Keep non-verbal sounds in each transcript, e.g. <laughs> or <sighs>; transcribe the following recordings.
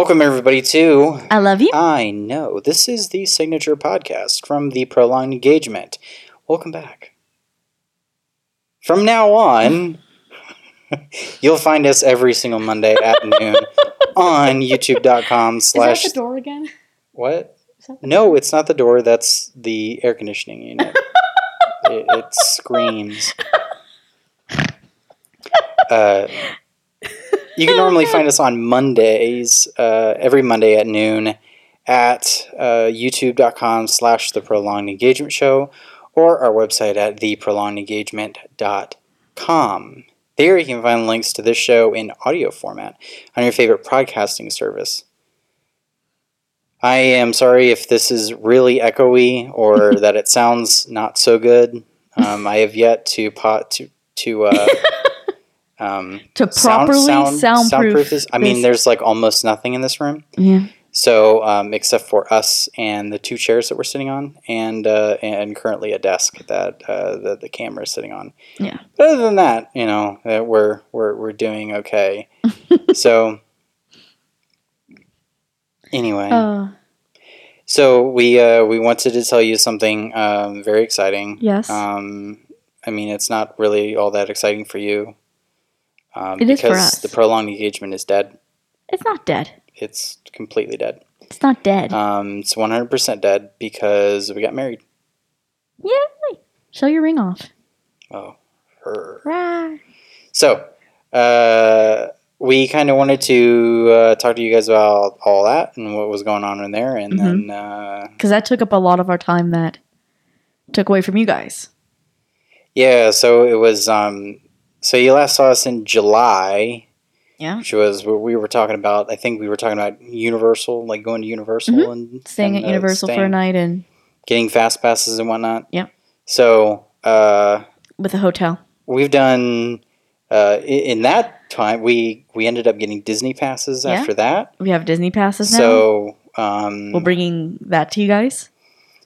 Welcome, everybody, to I love you. I Know. This is the signature podcast from the Prolonged Engagement. Welcome back. From now on, <laughs> you'll find us every single Monday at <laughs> noon on youtube.com slash. door again? What? No, it's not the door. That's the air conditioning unit. <laughs> it, it screams. Uh, you can normally find us on Mondays, uh, every Monday at noon, at uh, youtube.com slash the prolonged engagement show or our website at theprolongedengagement.com. There you can find links to this show in audio format on your favorite podcasting service. I am sorry if this is really echoey or <laughs> that it sounds not so good. Um, I have yet to pot to to uh, <laughs> um, To properly soundproof this. I mean, this- there's like almost nothing in this room. Yeah. So, um, except for us and the two chairs that we're sitting on, and uh, and currently a desk that uh, the the camera is sitting on. Yeah. But other than that, you know, uh, we're we're we're doing okay. <laughs> so, anyway, Uh, so we uh, we wanted to tell you something um, very exciting. yes. Um, I mean, it's not really all that exciting for you. Um, It is for because us. the prolonged engagement is dead. it's not dead. It's completely dead. It's not dead. Um, it's 100% dead because we got married. Yay! Show your ring off. Oh, her. Rah. So, uh, we kind of wanted to uh, talk to you guys about all that and what was going on in there, and Mhm. then uh, Because that took up a lot of our time that took away from you guys. yeah, so it was. Um, so you last saw us in July, Yeah. which was what we were talking about. I think we were talking about Universal, like going to Universal Mhm. and Staying and, at uh, Universal for a night and getting fast passes and whatnot. Yeah. So uh, with a hotel. we've done uh, in that time we we ended up getting Disney passes Yeah. after that. We have Disney passes now. So um, We're bringing that to you guys.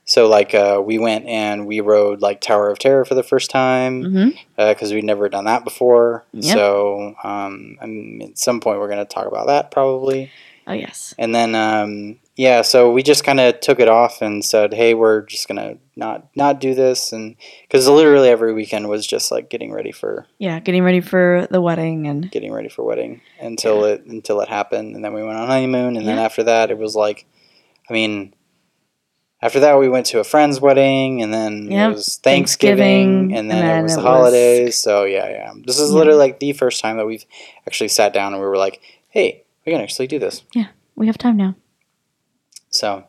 So like uh, we went and we rode like Tower of Terror for the first time because we'd never done that before. Yep. So um, I mean, at some point we're gonna talk about that probably. Oh yes. And then um, yeah, so we just kind of took it off and said, hey, we're just gonna not not do this, and because literally every weekend was just like getting ready for Yeah, getting ready for the wedding and getting ready for wedding until it until it happened, and then we went on honeymoon, and then after that it was like, I mean. After that, we went to a friend's wedding, and then Yep, it was Thanksgiving, Thanksgiving, and then, and it was the it was- holidays. So yeah, yeah. This is Yeah. literally like the first time that we've actually sat down and we were like, "Hey, we can actually do this." Yeah, we have time now. So,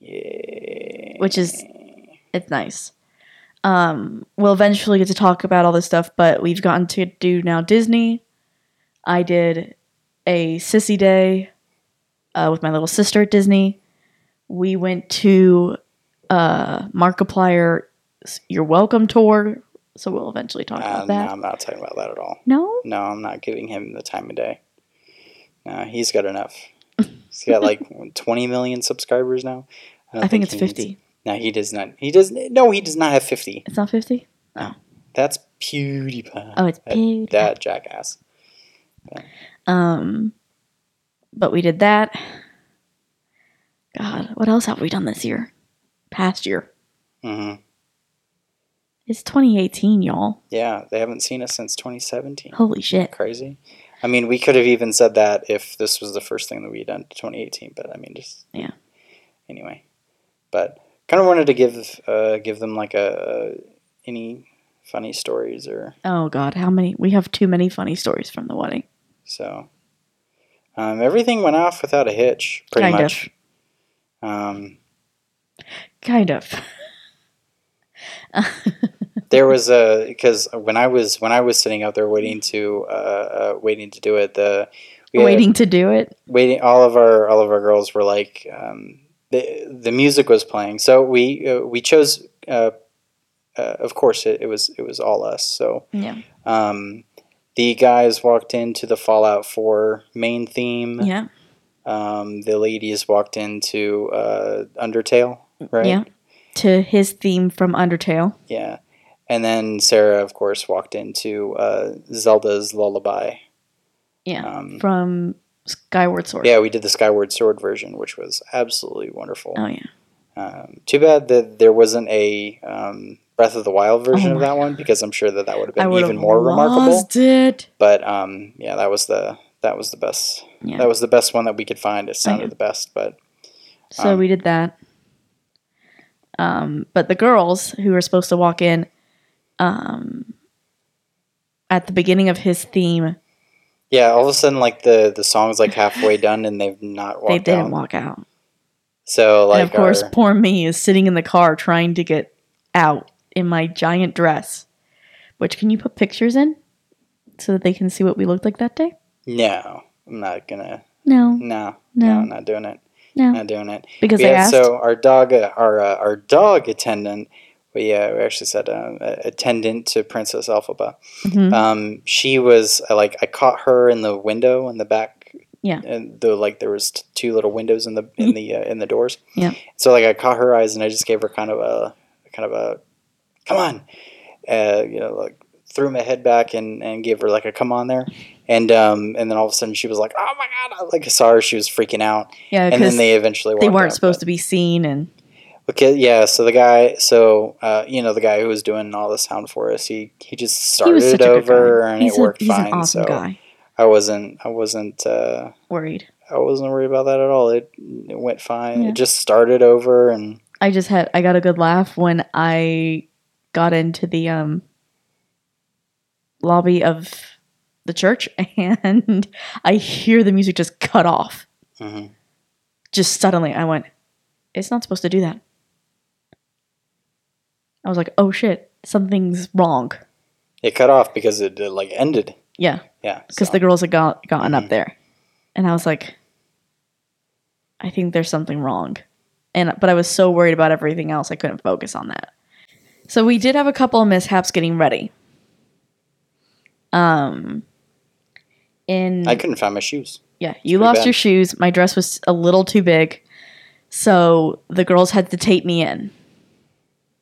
yeah. Which is- It's nice. Um, we'll eventually get to talk about all this stuff, but we've gotten to do now Disney. I did a sissy day uh, with my little sister at Disney. We went to uh, Markiplier You're Welcome tour, so we'll eventually talk Uh, about no, that. I'm not talking about that at all. No? No, I'm not giving him the time of day. No, he's got enough. He's got like <laughs> 20 million subscribers now. don't I think it's he needs- 50. No, he does not. He does. No, he does not have 50. It's not 50? No. That's PewDiePie. Oh, it's PewDiePie. that jackass. Um, but we did that. God, what else have we done this year? Past year. hmm It's 2018, y'all. Yeah, they haven't seen us since 2017. Holy shit. Crazy. I mean, we could have even said that if this was the first thing that we had done in 2018, but I mean, just Yeah. Anyway, but kind of wanted to give uh, give them like a any funny stories or Oh God, how many? We have too many funny stories from the wedding. so. Um, everything went off without a hitch, pretty Kind of. Um, Kind of. <laughs> there was a because when I was when I was sitting out there waiting to uh, uh, waiting to do it, the we had- Waiting to do it. waiting all of our all of our girls were like um, the the music was playing so we uh, we chose uh, uh, of course it, it was it was all us so Yeah. um, the guys walked into the Fallout 4 main theme Yeah. Um, the ladies walked into uh, Undertale right Yeah. To his theme from Undertale. yeah and then Sarah of course walked into uh, Zelda's Lullaby Yeah. um, from Skyward Sword. Yeah, we did the Skyward Sword version, which was absolutely wonderful. Oh yeah. Um, too bad that there wasn't a um, Breath of the Wild version Oh of that one because I'm sure that that would have been even more remarkable. it. But um, yeah, that was the that was the best. Yeah. That was the best one that we could find. It sounded yeah. the best, but So Um, we did that. Um, but the girls who were supposed to walk in, um, at the beginning of his theme, yeah, all of a sudden, like the the song's like halfway <laughs> done and they've not walked they didn't out. walk out. So like, and of course, our- poor me is sitting in the car trying to get out in my giant dress. Which can you put pictures in so that they can see what we looked like that day? no, I'm not gonna. No, No, no, No. not doing it. no, Not doing it. because We I had- asked. so our dog, uh, our uh, our dog attendant. We, uh, we actually said uh, attendant to Princess Elphaba. Mhm. Um, she was like I caught her in the window in the back. Yeah. And the like there was t- two little windows in the in the uh, in the doors. Yeah. So like I caught her eyes and I just gave her kind of a kind of a come on, uh, you know, like threw my head back and and gave her like a come on there. And um and then all of a sudden she was like, oh my god! I, like I saw her, she was freaking out. yeah, And then they eventually they weren't out, supposed but- to be seen, and Okay, yeah. So the guy, so uh, you know, the guy who was doing all the sound for us, he he just started was such it a good over, and he's it worked a, he's fine. an awesome so guy. I wasn't, I wasn't, uh, Worried. I wasn't worried about that at all. It it went fine. Yeah. It just started over, and I just had I got a good laugh when I got into the um lobby of the church <laughs> and I hear the music just cut off. mhm. Just suddenly I went, It's not supposed to do that. I was like, oh shit, something's wrong. it cut off because it, uh, like ended. Yeah, Yeah, because so. the girls had got, gotten Mhm. up there. And I was like, I think there's something wrong. And but I was so worried about everything else I couldn't focus on that. So we did have a couple of mishaps getting ready. Um in I couldn't find my shoes. yeah, you lost bad. your shoes. My dress was a little too big. So the girls had to tape me in.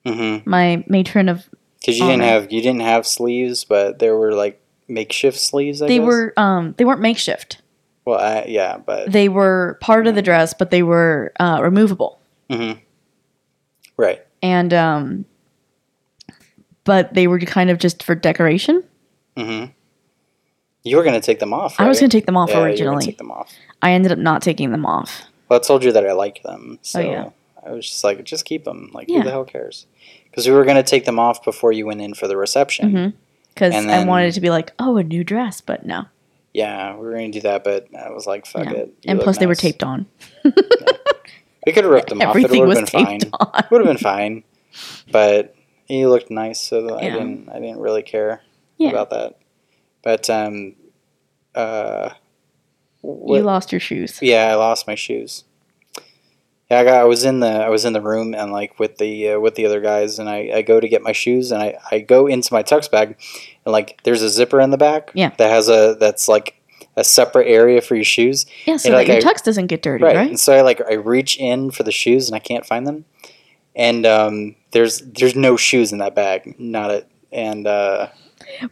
Mm-hmm. My matron of Because you didn't have you didn't have sleeves, but there were like makeshift sleeves. I they guess. were um they weren't makeshift. Well, I, yeah, but They were part of the dress, but they were uh, removable. mhm. right. and um but they were kind of just for decoration Mm-hmm. You were gonna take them off. i was going to take them off Yeah, you were gonna originally take them off. i ended up not taking them off Well, I told you that I like them, oh, so Oh, yeah. I was just like, just keep them. Like, Yeah. who the hell cares? Because we were gonna take them off before you went in for the reception. Mm-hmm. Because And i wanted it to be like oh a new dress but no Yeah, we were gonna do that, but I was like, fuck Yeah. it. You and plus they were taped on We could have ripped them off. It everything would have been fine. on Would have been fine, but he looked nice, so I didn't. I didn't really care Yeah. about that. But um, uh, you lost your shoes Yeah, I lost my shoes. Yeah, I got. I was in the. I was in the room and like with the uh, with the other guys, and I, I go to get my shoes, and I, I go into my tux bag, and like there's a zipper in the back. Yeah. That has a that's like a separate area for your shoes. yeah so And, that like, your I- tux doesn't get dirty Right. right, And so I like I reach in for the shoes and I can't find them, and um, there's there's no shoes in that bag. Not it. And uh,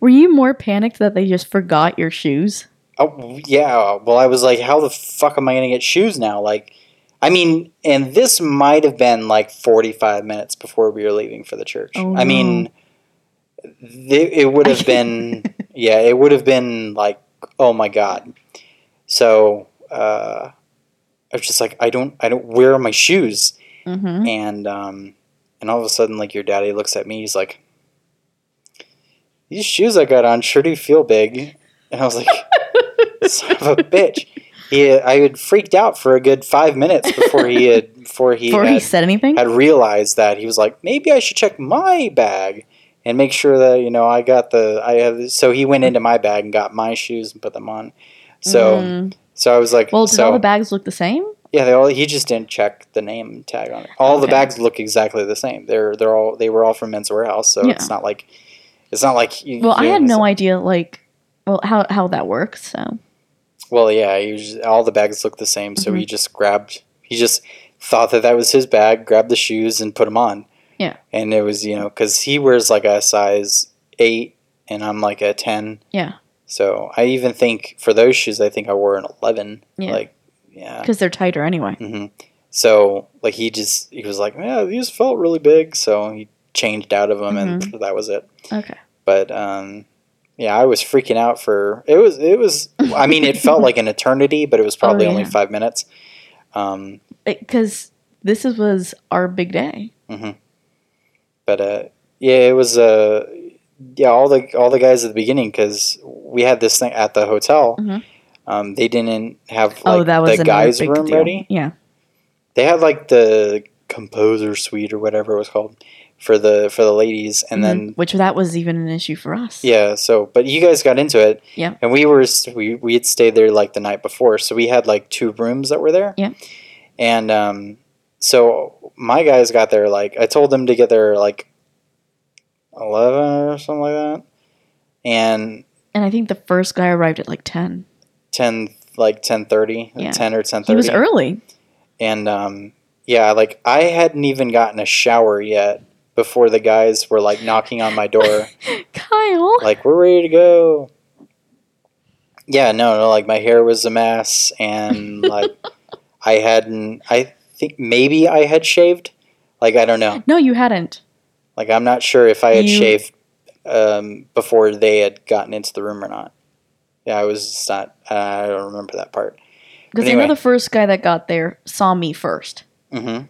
were you more panicked that they just forgot your shoes Oh yeah. Well, I was like, how the fuck am I gonna get shoes now? Like, I mean, and this might have been like forty-five minutes before we were leaving for the church. Oh, I mean, th- it would have <laughs> been, yeah, it would have been like, oh my god. So uh, I was just like, I don't, I don't. Where are my shoes? mm-hmm. And um, and all of a sudden, like your daddy looks at me. He's like, "These shoes I got on sure do feel big." And I was like, <laughs> "Son of a bitch!" He, I had freaked out for a good five minutes before he had <laughs> before he before had, he said anything had realized that he was like, maybe I should check my bag and make sure that you know I got the I have. So he went into my bag and got my shoes and put them on. So Mm. so I was like, well did so, all the bags look the same yeah, they all. He just didn't check the name tag on it. All the bags look exactly the same. They're they're all they were all from Men's Wearhouse, so Yeah. it's not like it's not like. You, well i had no idea like well how how that works so Well, yeah, just, all the bags look the same, so Mm-hmm. he just grabbed. He just thought that that was his bag, grabbed the shoes, and put them on. Yeah. And it was you know because he wears like a size eight, and I'm like a ten. Yeah. So I even think for those shoes, I think I wore an 11. Yeah. Like, yeah. Because they're tighter anyway. hmm So like he just he was like, yeah, these felt really big, so he changed out of them, and that was it. Okay. But um, yeah, I was freaking out for it was it was. I mean, it felt like an <laughs> eternity, but it was probably only Oh, yeah. five minutes. Um, Because this is, was our big day. but uh, yeah, it was uh, yeah, all the all the guys at the beginning because we had this thing at the hotel. Mhm. Um, they didn't have like oh, that was the guys' room deal. ready. Yeah. They had like the composer suite or whatever it was called for the for the ladies, and Mhm. then which that was even an issue for us. yeah. So, but you guys got into it, Yeah. And we were we we had stayed there like the night before, so we had like two rooms that were there. Yeah. And um, so my guys got there like I told them to get there like eleven or something like that, and And I think the first guy arrived at like ten. ten like ten thirty, Yeah. ten or ten He thirty. was early. and um, yeah, like I hadn't even gotten a shower yet before the guys were like knocking on my door, <laughs> Kyle. like we're ready to go. Yeah, no, no, like my hair was a mess, and <laughs> like I hadn't. I think maybe I had shaved. Like I don't know. no, you hadn't. Like I'm not sure if I had You- shaved um, before they had gotten into the room or not. Yeah, I was just not. I don't remember that part. Because Anyway. I know the first guy that got there saw me first. mm-hmm.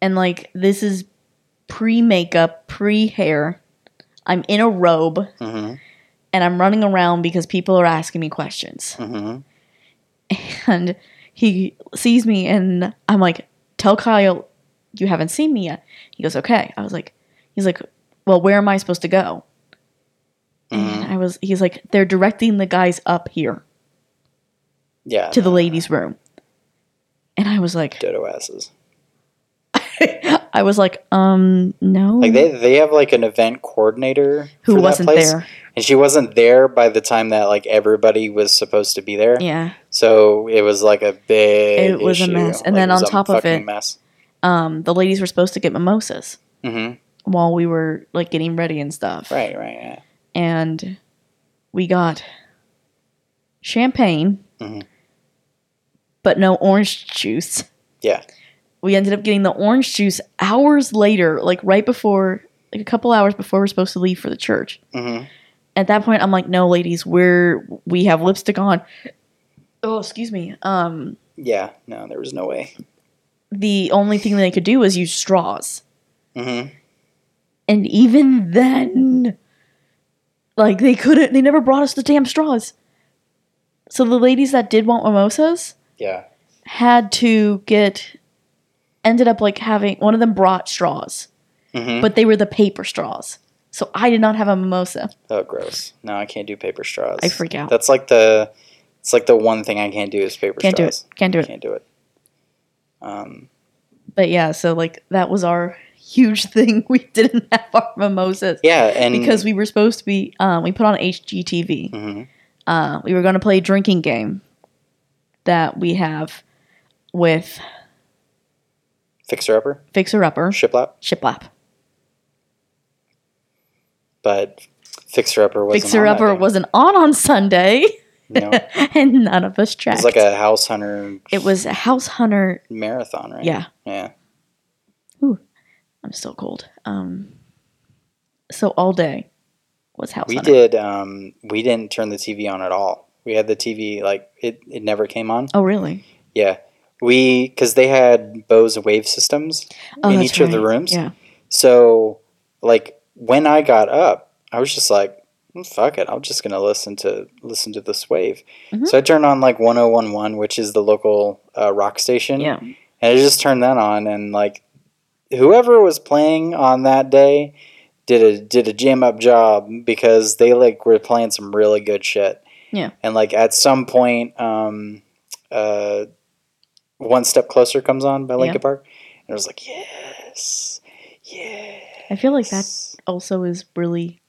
And like this is pre makeup, pre hair. I'm in a robe hmm and I'm running around because people are asking me questions. hmm And he sees me and I'm like, tell Kyle you haven't seen me yet. He goes, Okay. I was like he's like, Well, where am I supposed to go? hmm And I was he's like, They're directing the guys up here Yeah. to the ladies' room. And I was like Dodo asses. <laughs> I was like, um, no. Like they they have like an event coordinator who wasn't there. and she wasn't there by the time that like everybody was supposed to be there. Yeah. So it was like a big. It was a mess. And Like, then on top of it- mess. Um, the ladies were supposed to get mimosas hmm while we were like getting ready and stuff. Right, right, yeah. And we got champagne, Mhm. but no orange juice. Yeah. We ended up getting the orange juice hours later, like right before, like a couple hours before we're supposed to leave for the church. hmm At that point, I'm like, no, ladies, we're we have lipstick on. Oh, excuse me. Um, Yeah, no, there was no way. the only thing they could do was use straws. hmm And even then, like they couldn't, they never brought us the damn straws. So the ladies that did want mimosas Yeah. had to get, ended up like having, one of them brought straws, hmm but they were the paper straws. So I did not have a mimosa. Oh, gross. No, I can't do paper straws. I freak out. That's like the. It's like the one thing I can't do is paper Can't do it. Can't do it. Can't do it. Um. But yeah, so like that was our huge <laughs> thing. We didn't have our mimosas. Yeah, and because we were supposed to be, um, we put on HGTV. hmm uh, we were going to play a drinking game that we have with fixer upper Fixer Upper, shiplap, Shiplap. but fixer upper wasn't. Fixer Upper wasn't on on Sunday, No, <laughs> and none of us checked. It was like a house hunter. it was a House Hunter. marathon, right? Yeah, Yeah. Ooh, I'm still cold. Um, so all day was House We Hunter. did. Um, we didn't turn the TV on at all. We had the TV like it. It never came on. Oh really? Yeah, we because they had Bose wave systems Oh, in each of the rooms. Yeah. So like when I got up, I was just like, "Mm, "Fuck it, I'm just gonna listen to listen to this wave." Mhm. So I turned on like 1011, which is the local uh, rock station. Yeah. and I just turned that on, and like whoever was playing on that day did a did a jam up job because they like were playing some really good shit. Yeah. and like at some point, um, uh, one step closer comes on by Linkin Yeah. Park, and I was like, yes, yeah. I feel like that also is really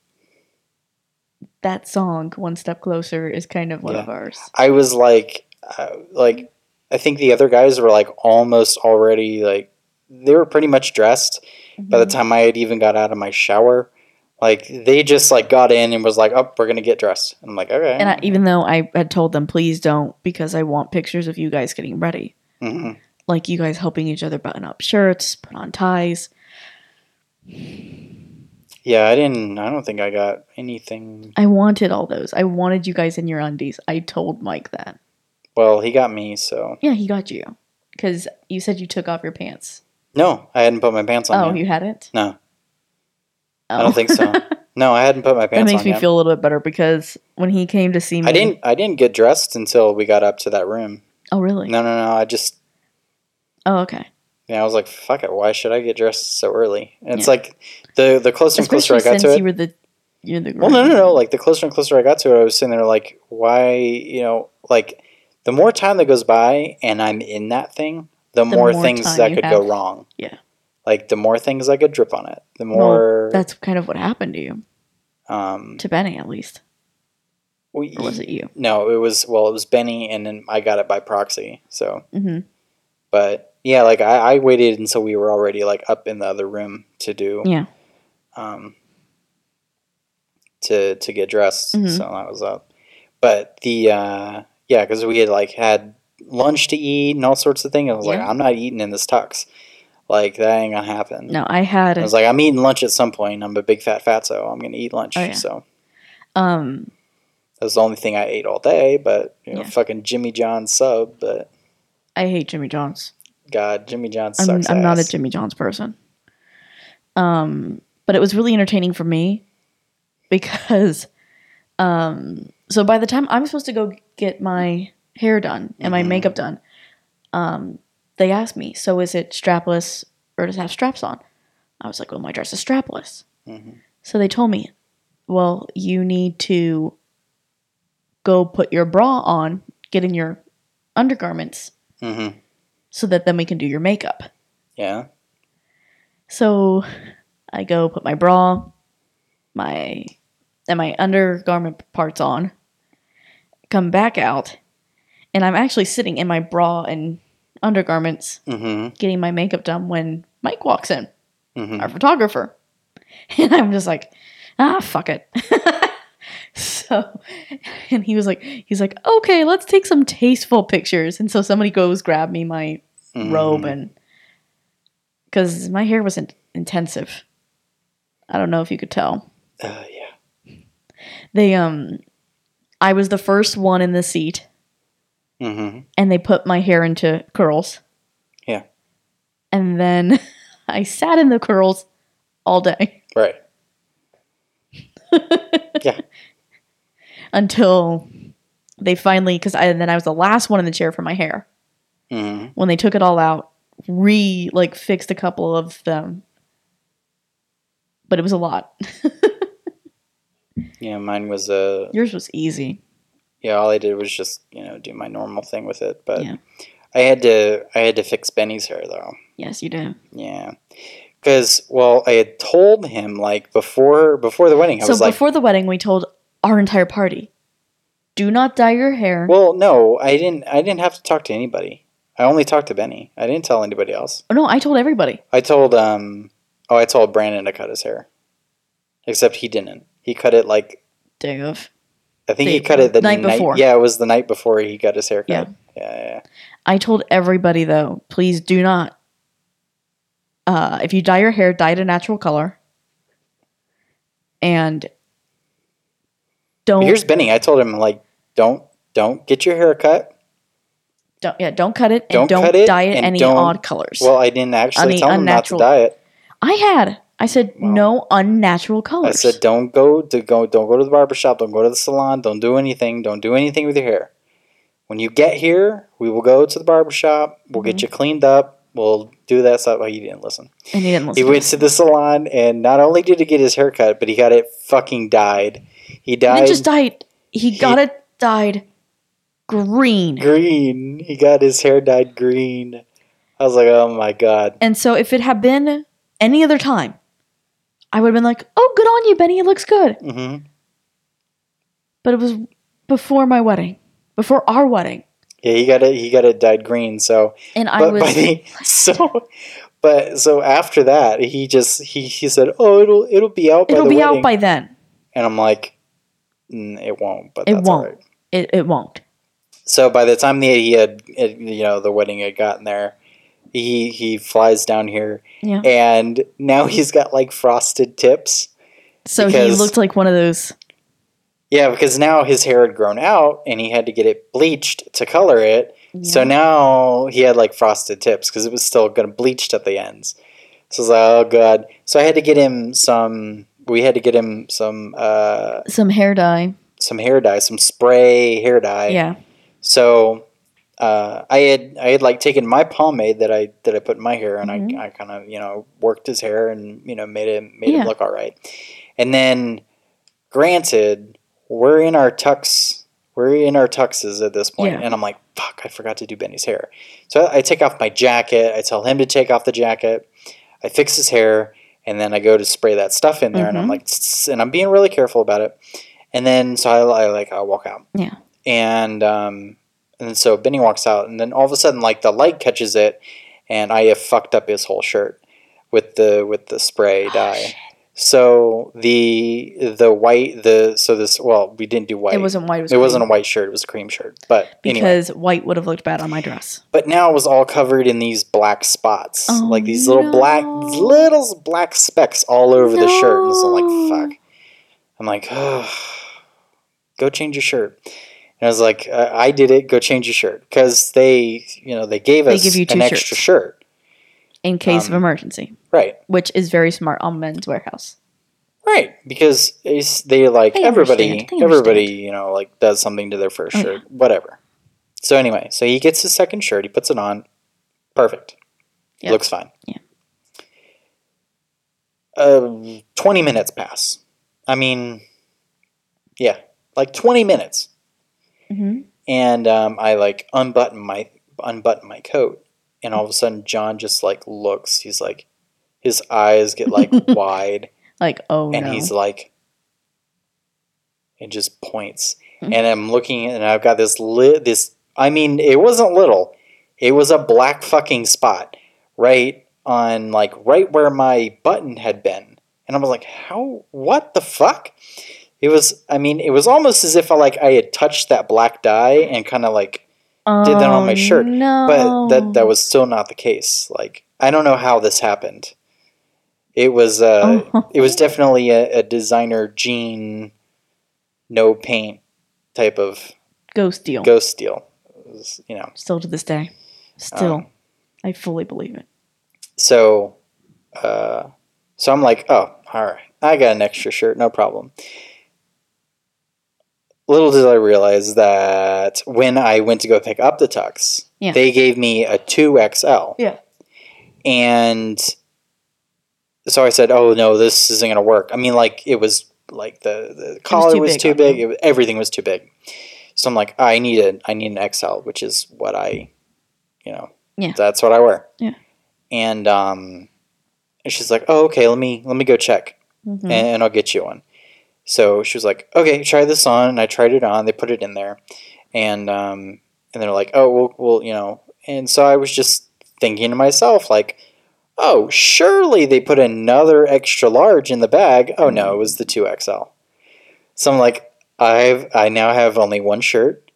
that song "One Step Closer" is kind of one of ours. I was like, uh, like I think the other guys were like almost already like they were pretty much dressed by the Mhm. time I had even got out of my shower. Like they just like got in and was like, "Oh, we're gonna get dressed." And I'm like, "Okay." And I, even though I had told them, please don't, because I want pictures of you guys getting ready. Hmm Like you guys helping each other button up shirts, put on ties. Yeah, I didn't. I don't think I got anything. I wanted all those. I wanted you guys in your undies. I told Mike that. Well, he got me, so Yeah, he got you. Because you said you took off your pants. no, I hadn't put my pants on. Oh, yet. you hadn't? No, Oh. I don't think so. <laughs> no, I hadn't put my pants. On. That makes me yet. feel a little bit better because when he came to see me. I didn't. I didn't get dressed until we got up to that room. Oh, really? No, no, no. I just. Oh, okay. Yeah, I was like, "Fuck it! Why should I get dressed so early?" And it's Yeah. like the the closer and closer Especially I got to it. you were the. You're the Well, no, no, no. Like the closer and closer I got to it, I was sitting there like, why? You know, like the more time that goes by and I'm in that thing, the, more, more things that could have. go wrong. Yeah. Like the more things I could drip on it, the Well, more. That's kind of what happened to you. um. To Benny, at least. We- Or was it you? No, it was well, it was Benny, and then I got it by proxy. So, hmm but yeah, like I, I waited until we were already like up in the other room to do. Yeah. um, to to get dressed. Mhm. So that was up. But the uh, yeah, because we had like had lunch to eat and all sorts of things. I was like, I'm not eating in this tux. Like that ain't gonna happen. No, I had. I was like, I'm eating lunch at some point. I'm a big fat fatso. I'm gonna eat lunch. Oh, yeah. So um, that was the only thing I ate all day. But you know, Yeah. fucking Jimmy John's sub. But I hate Jimmy John's. God, Jimmy John I'm. I'm not a. Jimmy John's person. Um, but it was really entertaining for me because, um, so by the time I'm supposed to go get my hair done and my Mhm. makeup done, um, they asked me, so is it strapless or does it have straps on? I was like, well, my dress is strapless. Mhm. So they told me, well, you need to go put your bra on, get in your undergarments, Mhm. so that then we can do your makeup. Yeah. So I go put my bra, my and my undergarment parts on, come back out, and I'm actually sitting in my bra and undergarments Mm-hmm. getting my makeup done when Mike walks in, Mm-hmm. our photographer. <laughs> And I'm just like, ah, fuck it. <laughs> so, and he was like, he's like, okay, let's take some tasteful pictures. And so somebody goes grab me my Mm-hmm. robe and because my hair was in- intensive. I don't know if you could tell. Uh, yeah. They um, I was the first one in the seat, Mm-hmm. and they put my hair into curls. Yeah. And then <laughs> I sat in the curls all day Right. <laughs> yeah. Until they finally because I and then I was the last one in the chair for my hair. Mm-hmm. When they took it all out, re like fixed a couple of them, but it was a lot. <laughs> Yeah, mine was uh Yours was easy. yeah, all I did was just, you know, do my normal thing with it. But Yeah. I had to I had to fix Benny's hair though. Yes, you did. Yeah. Cuz well, I had told him like before before the wedding I so was like before the wedding, we told our entire party, do not dye your hair. Well, no, I didn't I didn't have to talk to anybody. I only talked to Benny. I didn't tell anybody else. oh, no, I told everybody. I told um oh, I told Brandon to cut his hair. Except he didn't. He cut it like Dave. I think he cut it the night before. Yeah, it was the night before he got his hair Yeah. cut. Yeah, yeah. yeah. I told everybody though, please do not. Uh, if you dye your hair, dye it a natural color. And don't, here's Benny. I told him like don't don't get your hair cut. don't yeah, don't cut it and Don't don't, cut it dye it any odd colors. Well, I didn't actually tell him not to unnatural- dye it. I had. I said Wow. no unnatural colors. I said don't go to go don't go to the barber shop, don't go to the salon, don't do anything, don't do anything with your hair. When you get here, we will go to the barber shop, we'll Mm-hmm. get you cleaned up, we'll do that stuff. Oh, you didn't listen. and he didn't listen. He went to the salon and not only did he get his hair cut, but he got it fucking dyed. He He didn't just died. He, He- got it dyed green. green. He got his hair dyed green. I was like, oh my god. And so if it had been any other time, I would have been like, "Oh, good on you, Benny. It looks good." hmm But it was before my wedding, before our wedding, Yeah, he got it. He got it dyed green. So and I but was by the <laughs> so But so after that, he just he, he said, "Oh, it'll it'll be out by It'll be wedding." out by then. and I'm like, "Mm, Mm, "It won't." But It that's won't. right. It, it won't. So by the time the, he had, you know, the wedding had gotten there, he he flies down here, Yeah. and now he's got like frosted tips. So he looked like one of those. Yeah, because now his hair had grown out, and he had to get it bleached to color it. So now he had like frosted tips because it was still gonna bleached at the ends. So I was like, oh god. So I had to get him some. We had to get him some uh, some hair dye. some hair dye, some spray hair dye. yeah. So uh, I had I had like taken my pomade that I that I put in my hair and Mhm. I, I kind of you know worked his hair and you know made him made Yeah. him look all right. And then, granted, we're in our tux we're in our tuxes at this point, Yeah. and I'm like, fuck, I forgot to do Benny's hair. So I, I take off my jacket. I tell him to take off the jacket. I fix his hair, and then I go to spray that stuff in there, and I'm Mhm. like, and I'm being really careful about it. And then so I, I like I walk out. Yeah. And um, and so Benny walks out, and then all of a sudden, like the light catches it, and I have fucked up his whole shirt with the with the spray dye. So the the white the so this well we didn't do white. It wasn't white. It was It wasn't a white shirt. It was a cream shirt. But anyway, because white would have looked bad on my dress. but now it was all covered in these black spots, Oh, like these little black little black specks all over the shirt. And so I'm like, fuck. I'm like, oh, go change your shirt. And I was like, uh, I did it. Go change your shirt because they, you know, they gave They us give you an two extra shirt, in case Um, of emergency, right? which is very smart on Men's Wearhouse. Right, because they like They everybody, everybody, you know, like does something to their first Oh, shirt, whatever. So anyway, so he gets his second shirt, he puts it on, perfect, Yep. looks fine. Yeah. Uh, twenty minutes pass. I mean, yeah, like twenty minutes, hmm and um, I like unbutton my unbutton my coat, and all of a sudden John just like looks. He's like, his eyes get like <laughs> wide Like, oh and no. he's like and just points Mhm. and i'm looking and i've got this lit this i mean it wasn't little it was a black fucking spot right on like right where my button had been and i was like how what the fuck it was i mean it was almost as if i like i had touched that black dye and kind of like did that on my Oh, shirt, No. but that that was still not the case like i don't know how this happened it was uh Oh. it was definitely a, a designer jean no paint type of ghost deal. ghost deal, was, you know Still to this day. Still, Um, I fully believe it. so uh so i'm like oh all right i got an extra shirt no problem little did i realize that when i went to go pick up the tux Yeah. they gave me a 2xl Yeah. and so i said oh no this isn't going to work i mean like it was like the, the collar too was big too big, it was, everything was too big so i'm like i need a i need an xl which is what i you know Yeah. that's what i wear Yeah. and um and she's like oh okay let me let me go check Mhm. and, and I'll get you one. So she was like, okay, try this on. And I tried it on. They put it in there, and um, and they're like, oh, well, well, you know. And so I was just thinking to myself, like, oh, surely they put another extra large in the bag. Oh no, it was the two XL. So I'm like, I've I now have only one shirt,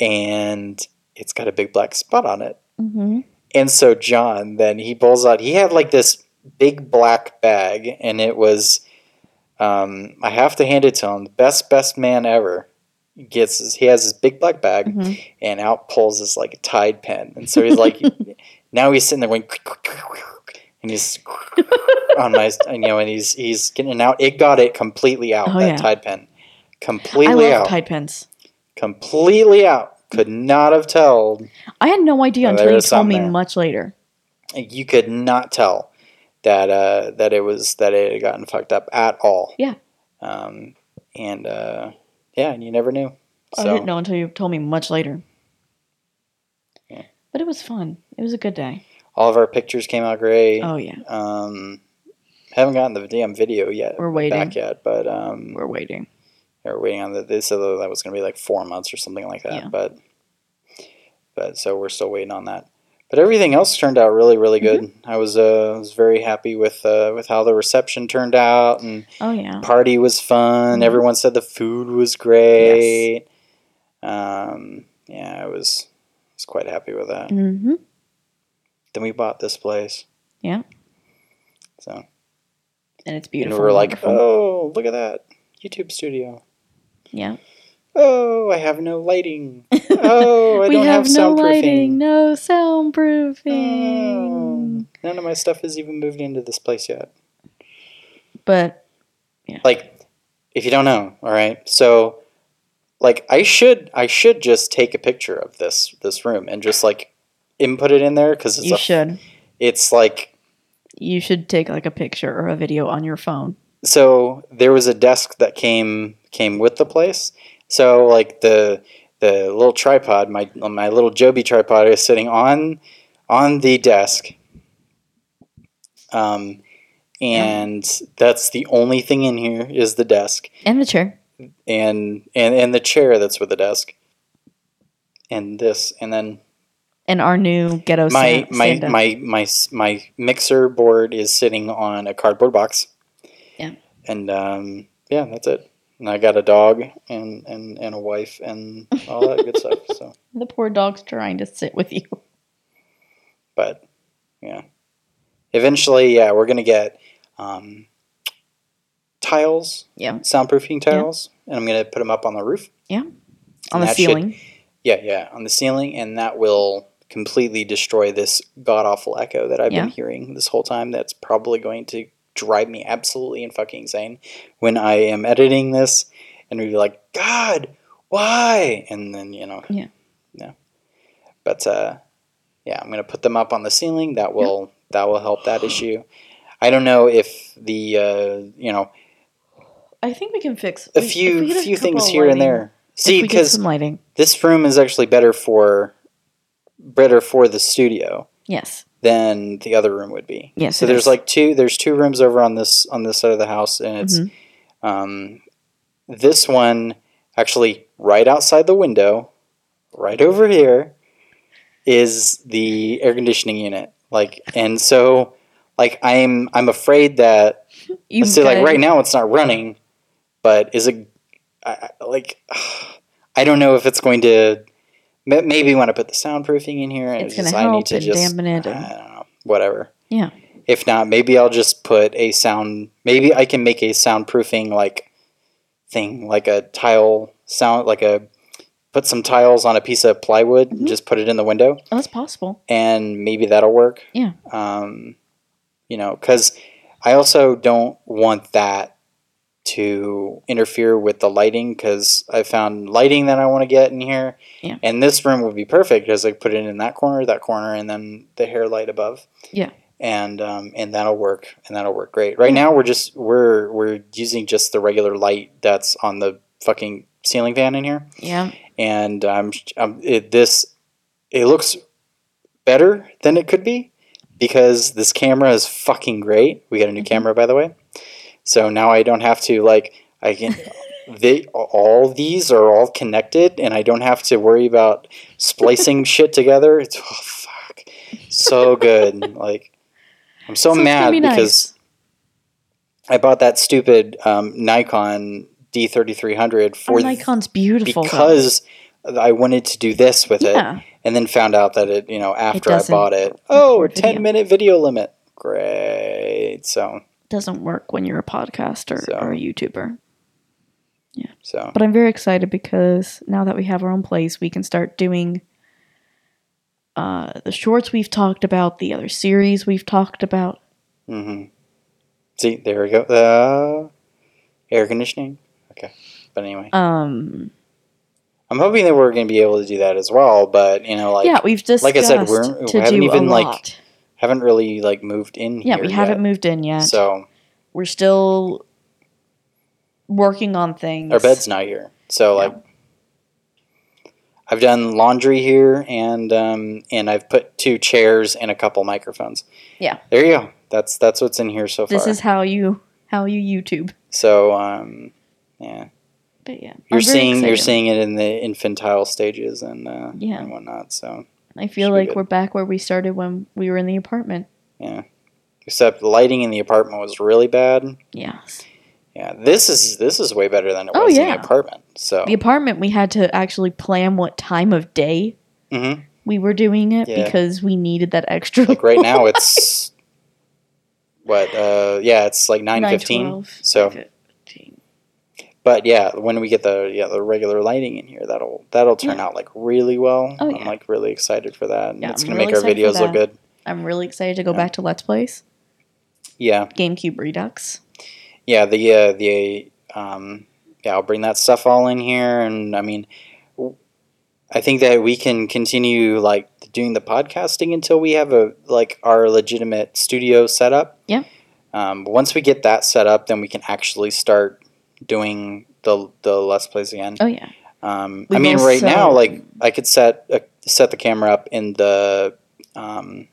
and it's got a big black spot on it. Mhm. And so John then he pulls out. He had like this big black bag, and it was. Um, I have to hand it to him. The best best man ever gets. His, he has his big black bag, Mhm. and out pulls his like a Tide pen, and so he's like, <laughs> now he's sitting there going, and he's <laughs> on my, you know, and he's he's getting it out. It got it completely out. Oh, that yeah. Tide pen, I completely love out, Tide pens. completely out. Could not have told I had no idea until you told me there. much later. you could not tell that uh, that it was that it had gotten fucked up at all. Yeah. Um, and uh, yeah, and you never knew. I So didn't know until you told me much later. Yeah. But it was fun. It was a good day. all of our pictures came out great. Oh yeah, Um, haven't gotten the damn video yet. We're waiting. back yet, but um, we're waiting. we're waiting on the. They said that that was going to be like four months or something like that, Yeah. but but so we're still waiting on that. But everything else turned out really, really good. Mm-hmm. I was uh, was very happy with uh, with how the reception turned out, and Oh yeah. party was fun. Mhm. Everyone said the food was great. Yes. Um, yeah, I was was quite happy with that. Mm-hmm. Then we bought this place. Yeah. So And it's beautiful. and we were like, wonderful. oh, look at that YouTube studio. yeah. Oh, I have no lighting. <laughs> Oh, I we don't have, have, no soundproofing. lighting, no soundproofing. Oh, none of my stuff has even moved into this place yet. But yeah. Like, if you don't know, all right. So, like, I should I should just take a picture of this this room and just like input it in there because it's you a, should. it's like You should take like a picture or a video on your phone. so there was a desk that came came with the place. So like the the little tripod, my my little Joby tripod is sitting on on the desk. Um, and that's the only thing in here is the desk And the chair. and and and the chair that's with the desk. And this and then And our new ghetto my my my my my mixer board is sitting on a cardboard box. Yeah. And um, yeah, that's it. And I got a dog and and and a wife and all that good stuff. So, <laughs> The poor dog's trying to sit with you. but yeah, eventually, yeah, we're gonna get um, tiles, Yeah. soundproofing tiles, and I'm gonna put them up on the roof. Yeah, on the that should- ceiling. Yeah, yeah, on the ceiling, and that will completely destroy this god awful echo that I've Yeah. been hearing this whole time. That's probably going to drive me absolutely and fucking insane when I am editing this and we be like, God, why? And then you know, Yeah. yeah. But uh, yeah, I'm gonna put them up on the ceiling. That will that will help that issue. I don't know if the uh, you know I think we can fix a few we get a few things here and there. See, if we get because this room is actually better for better for the studio Yes. Than the other room would be. Yes. So there's is. like two there's two rooms over on this on this side of the house and it's Mhm. um this one actually right outside the window right over here is the air conditioning unit like and so like I'm I'm afraid that <laughs> You say like right now it's not running but is it I- like <sighs> I don't know if it's going to ma- maybe when I put the soundproofing in here It's just, gonna I need help to and just dampen it I don't know whatever Yeah. if not maybe I'll just put a sound maybe I can make a soundproofing like thing like a tile sound like a put some tiles on a piece of plywood Mhm. and just put it in the window Oh, that's possible. and maybe that'll work. Yeah. Um, you know, because I also don't want that to interfere with the lighting because I found lighting that I want to get in here. Yeah. And this room would be perfect because I put it in that corner, that corner, and then the hair light above. Yeah. And um, and that'll work, and that'll work great. Right now, we're just we're we're using just the regular light that's on the fucking ceiling fan in here Yeah. and um, um, it, this it looks better than it could be because this camera is fucking great. We got a new Mhm. camera, by the way, so now I don't have to like I can. <laughs> They all these are all connected, and I don't have to worry about splicing <laughs> shit together. It's oh fuck, so good. Like I'm so, mad be because I bought that stupid um, Nikon D3300 Our for Nikon's beautiful. though. because I wanted to do this with it, and then found out that it, you know, after I bought it, oh, record 10 video. minute video limit. Great. So, doesn't work when you're a podcaster So. or a YouTuber. Yeah. So But I'm very excited because now that we have our own place, we can start doing uh, the shorts we've talked about, the other series we've talked about. Mm-hmm. see, there we go. Uh, air conditioning. Okay, but anyway, Um, I'm hoping that we're going to be able to do that as well. But you know, like, yeah, we've discussed like I said, we're- we haven't even, like. Haven't really like moved in. yeah, we haven't moved in yet. So We're still working on things. our bed's not here. So Yeah. like I've done laundry here and um, and I've put two chairs and a couple microphones. Yeah. There you go. That's that's what's in here so far. This is how you how you YouTube. so um, yeah. But yeah, You're seeing you're seeing it in the infantile stages and uh, Yeah. and whatnot. So I feel Should like good. we're back where we started when we were in the apartment. Yeah. Except lighting in the apartment was really bad. Yeah. Yeah, this is this is way better than it Oh, was in the apartment. So, The apartment we had to actually plan what time of day Mhm. we were doing it Yeah. because we needed that extra. like right now <laughs> it's what? Uh, yeah, it's like nine fifteen. 9:12, So, 9:15. But yeah, when we get the yeah the regular lighting in here, that'll that'll turn out like really well. Oh, I'm like really excited for that. and Yeah, it's I'm gonna really make our videos look good. I'm really excited to go Yeah. back to Let's Plays Yeah, GameCube Redux. yeah. The uh, the um, yeah, I'll bring that stuff all in here, and I mean, I think that we can continue like doing the podcasting until we have a like our legitimate studio set up. Yeah. Um, once we get that set up, then we can actually start doing the the let's plays again. Oh yeah, Um, I mean, right also- now, like I could set set the camera up in the. Um,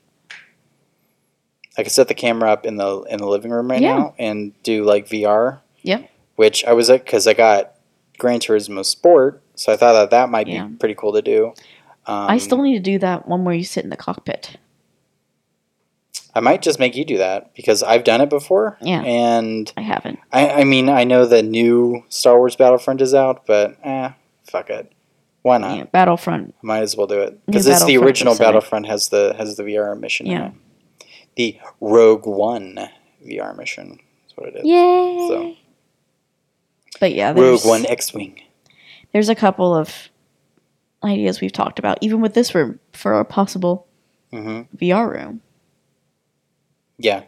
I could set the camera up in the in the living room right Yeah. now and do like VR. Yeah. Which I was like, because I got Gran Turismo Sport, so I thought that that might Yeah. be pretty cool to do. Um, I still need to do that one where you sit in the cockpit. I might just make you do that because I've done it before. Yeah. And I haven't. I, I mean, I know the new Star Wars Battlefront is out, but eh, fuck it. Why not? Yeah, Battlefront. Might as well do it because it's the original. Battlefront has the has the VR mission. Yeah. the Rogue One VR mission. That's what it is. Yay! So But yeah, Rogue One X-wing. there's a couple of ideas we've talked about, even with this room for a possible hmm VR room. Yeah,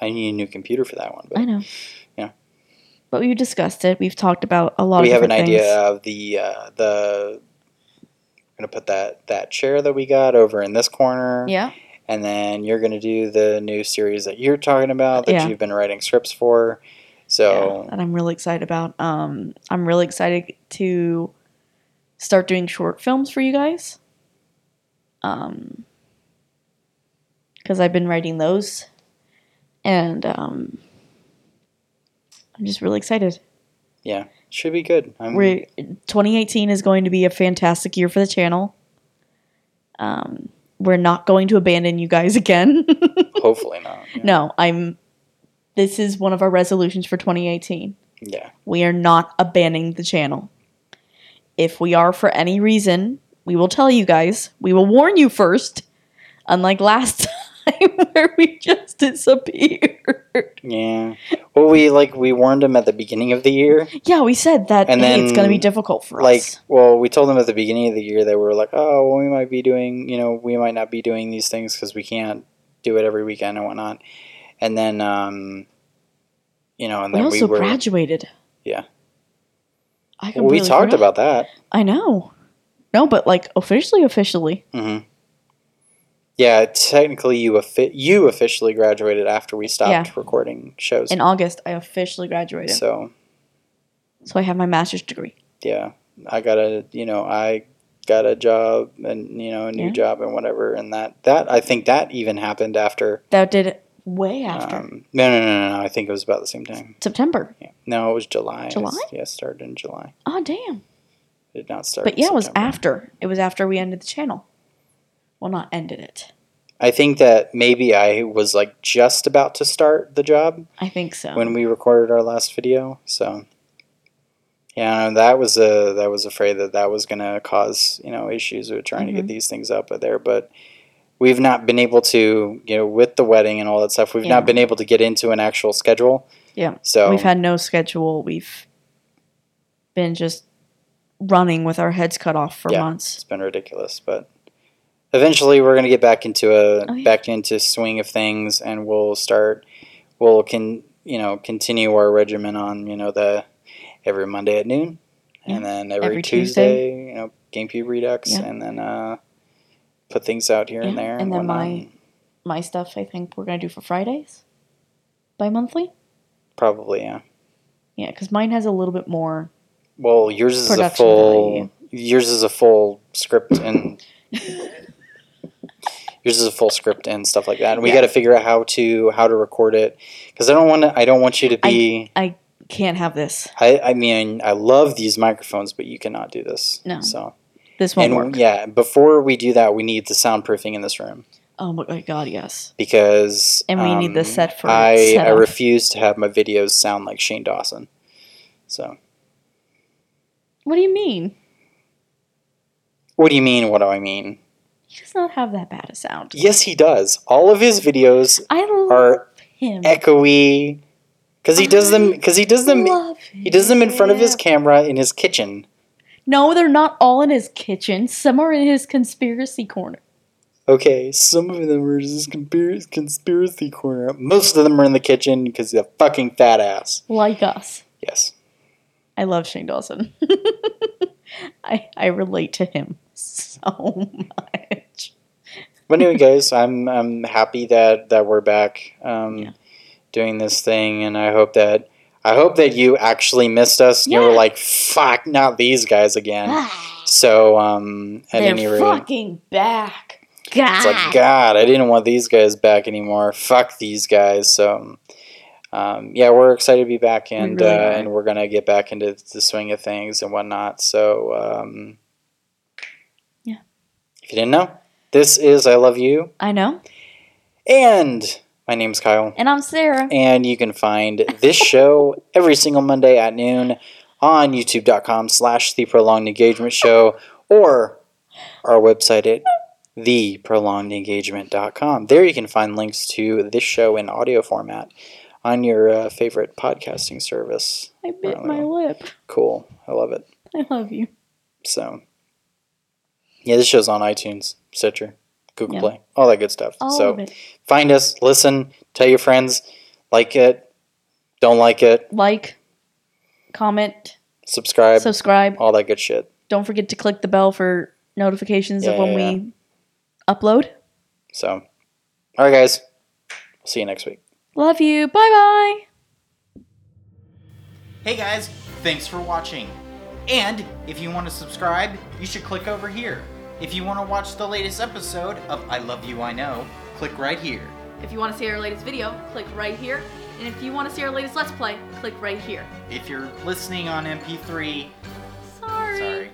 I need a new computer for that one. But I know. Yeah. But we've discussed it. We've talked about a lot we of have an different idea things. of the uh, the. I'm gonna put that that chair that we got over in this corner. Yeah. and then you're going to do the new series that you're talking about that Yeah. you've been writing scripts for. So yeah, that I'm really excited about. Um, I'm really excited to start doing short films for you guys. Um, because I've been writing those, and um, I'm just really excited. yeah, should be good. I'm, We're 2018 is going to be a fantastic year for the channel. Um, we're not going to abandon you guys <laughs> again. hopefully not. Yeah. no, I'm. This is one of our resolutions for 2018. Yeah. We are not abandoning the channel. If we are for any reason, we will tell you guys. We will warn you first. Unlike last <laughs> time <laughs> where we just disappeared. Yeah. Well, we like we warned them at the beginning of the year. Yeah, we said that And hey, it's going to be difficult for Like, us. well, we told them at the beginning of the year that we were like, "Oh, well, we might be doing, you know, we might not be doing these things because we can't do it every weekend and whatnot." And then, um, you know, and We then also we were. graduated. Yeah. I Well, we talked forgot. about that. I know. No, but like officially, officially. hmm Yeah, technically, you offi- you officially graduated after we stopped Yeah. recording shows. In August, I officially graduated. So, So I have my master's degree. yeah, I got a you know I got a job and you know a new Yeah. job and whatever, and that that I think that even happened after. That did it way after Um, no, no, no, no, no. I think it was about the same time. September. Yeah. No, it was July. July? Yeah, it started in July. Oh, damn. It did not start. But in yeah, it was September. after. It was after we ended the channel. Well, not ended it. I think that maybe I was like just about to start the job I think so. when we recorded our last video. So yeah, that was a that was afraid that that was going to cause you know issues with trying to Mhm. get these things up there. But we've not been able to you know with the wedding and all that stuff. We've Yeah. not been able to get into an actual schedule. Yeah. So We've had no schedule. We've been just running with our heads cut off for Yeah. months. it's been ridiculous, but. Eventually, we're going to get back into a Oh, yeah. back into swing of things, and we'll start. We'll can you know continue our regimen on you know the every Monday at noon, and then every, Every Tuesday, Tuesday. you know GameCube Redux, Yeah. and then uh, put things out here and there. and then whatnot. my- My stuff, I think we're going to do for Fridays. Bi monthly? probably yeah. Yeah, because mine has a little bit more. Well, yours is a full. value. Yours is a full script and. <laughs> Yours is a full script and stuff like that, and we Yeah. got to figure out how to how to record it because I don't want to. I don't want you to be. I can't have this. I, I mean, I love these microphones, but you cannot do this. No. So This won't and work. yeah, before we do that, we need the soundproofing in this room Oh my god, yes. because And we need the um, set for I I refuse to have my videos sound like Shane Dawson. So, What do you mean? what do you mean? What do I mean? He does not have that bad a sound. Yes, he does. All of his videos are him. echoey because he does them because he does them he does them in front of his camera in his kitchen. No, they're not all in his kitchen. Some are in his conspiracy corner. Okay, some of them are in his conspiracy conspiracy corner. Most of them are in the kitchen because he's a fucking fat ass. Like us. Yes. I love Shane Dawson. <laughs> I I relate to him so <laughs> much. But anyway, guys, I'm I'm happy that that we're back um, Yeah. doing this thing, and I hope that I hope that you actually missed us. and You were like, "Fuck, not these guys again." So, um, at They're rate, fucking back. God. it's like God, I didn't want these guys back anymore. Fuck these guys. So, um, yeah, we're excited to be back, and really uh, and we're gonna get back into the swing of things and whatnot. So, um, Yeah. If you didn't know, this is I love you, I know. and my name's Kyle, And I'm Sarah. and you can find this show every single Monday at noon on YouTube.com/slash The Prolonged Engagement Show or our website at theprolongedengagement.com. There you can find links to this show in audio format on your uh, favorite podcasting service. I bit my lip. Cool. I love it. I love you. So, yeah, this show's on iTunes, Stitcher, Google Yeah. Play, all that good stuff. All so, of it. find us, listen, tell your friends, like it, don't like it, Like, comment, subscribe, subscribe. all that good shit. Don't forget to click the bell for notifications of Yeah, when yeah, we upload. So, all right, guys, see you next week. Love you. Bye bye. Hey guys, thanks for watching. And if you want to subscribe, you should click over here. If you want to watch the latest episode of I Love You I Know, click right here. If you want to see our latest video, click right here. And if you want to see our latest Let's Play, click right here. If you're listening on MP3, sorry. sorry.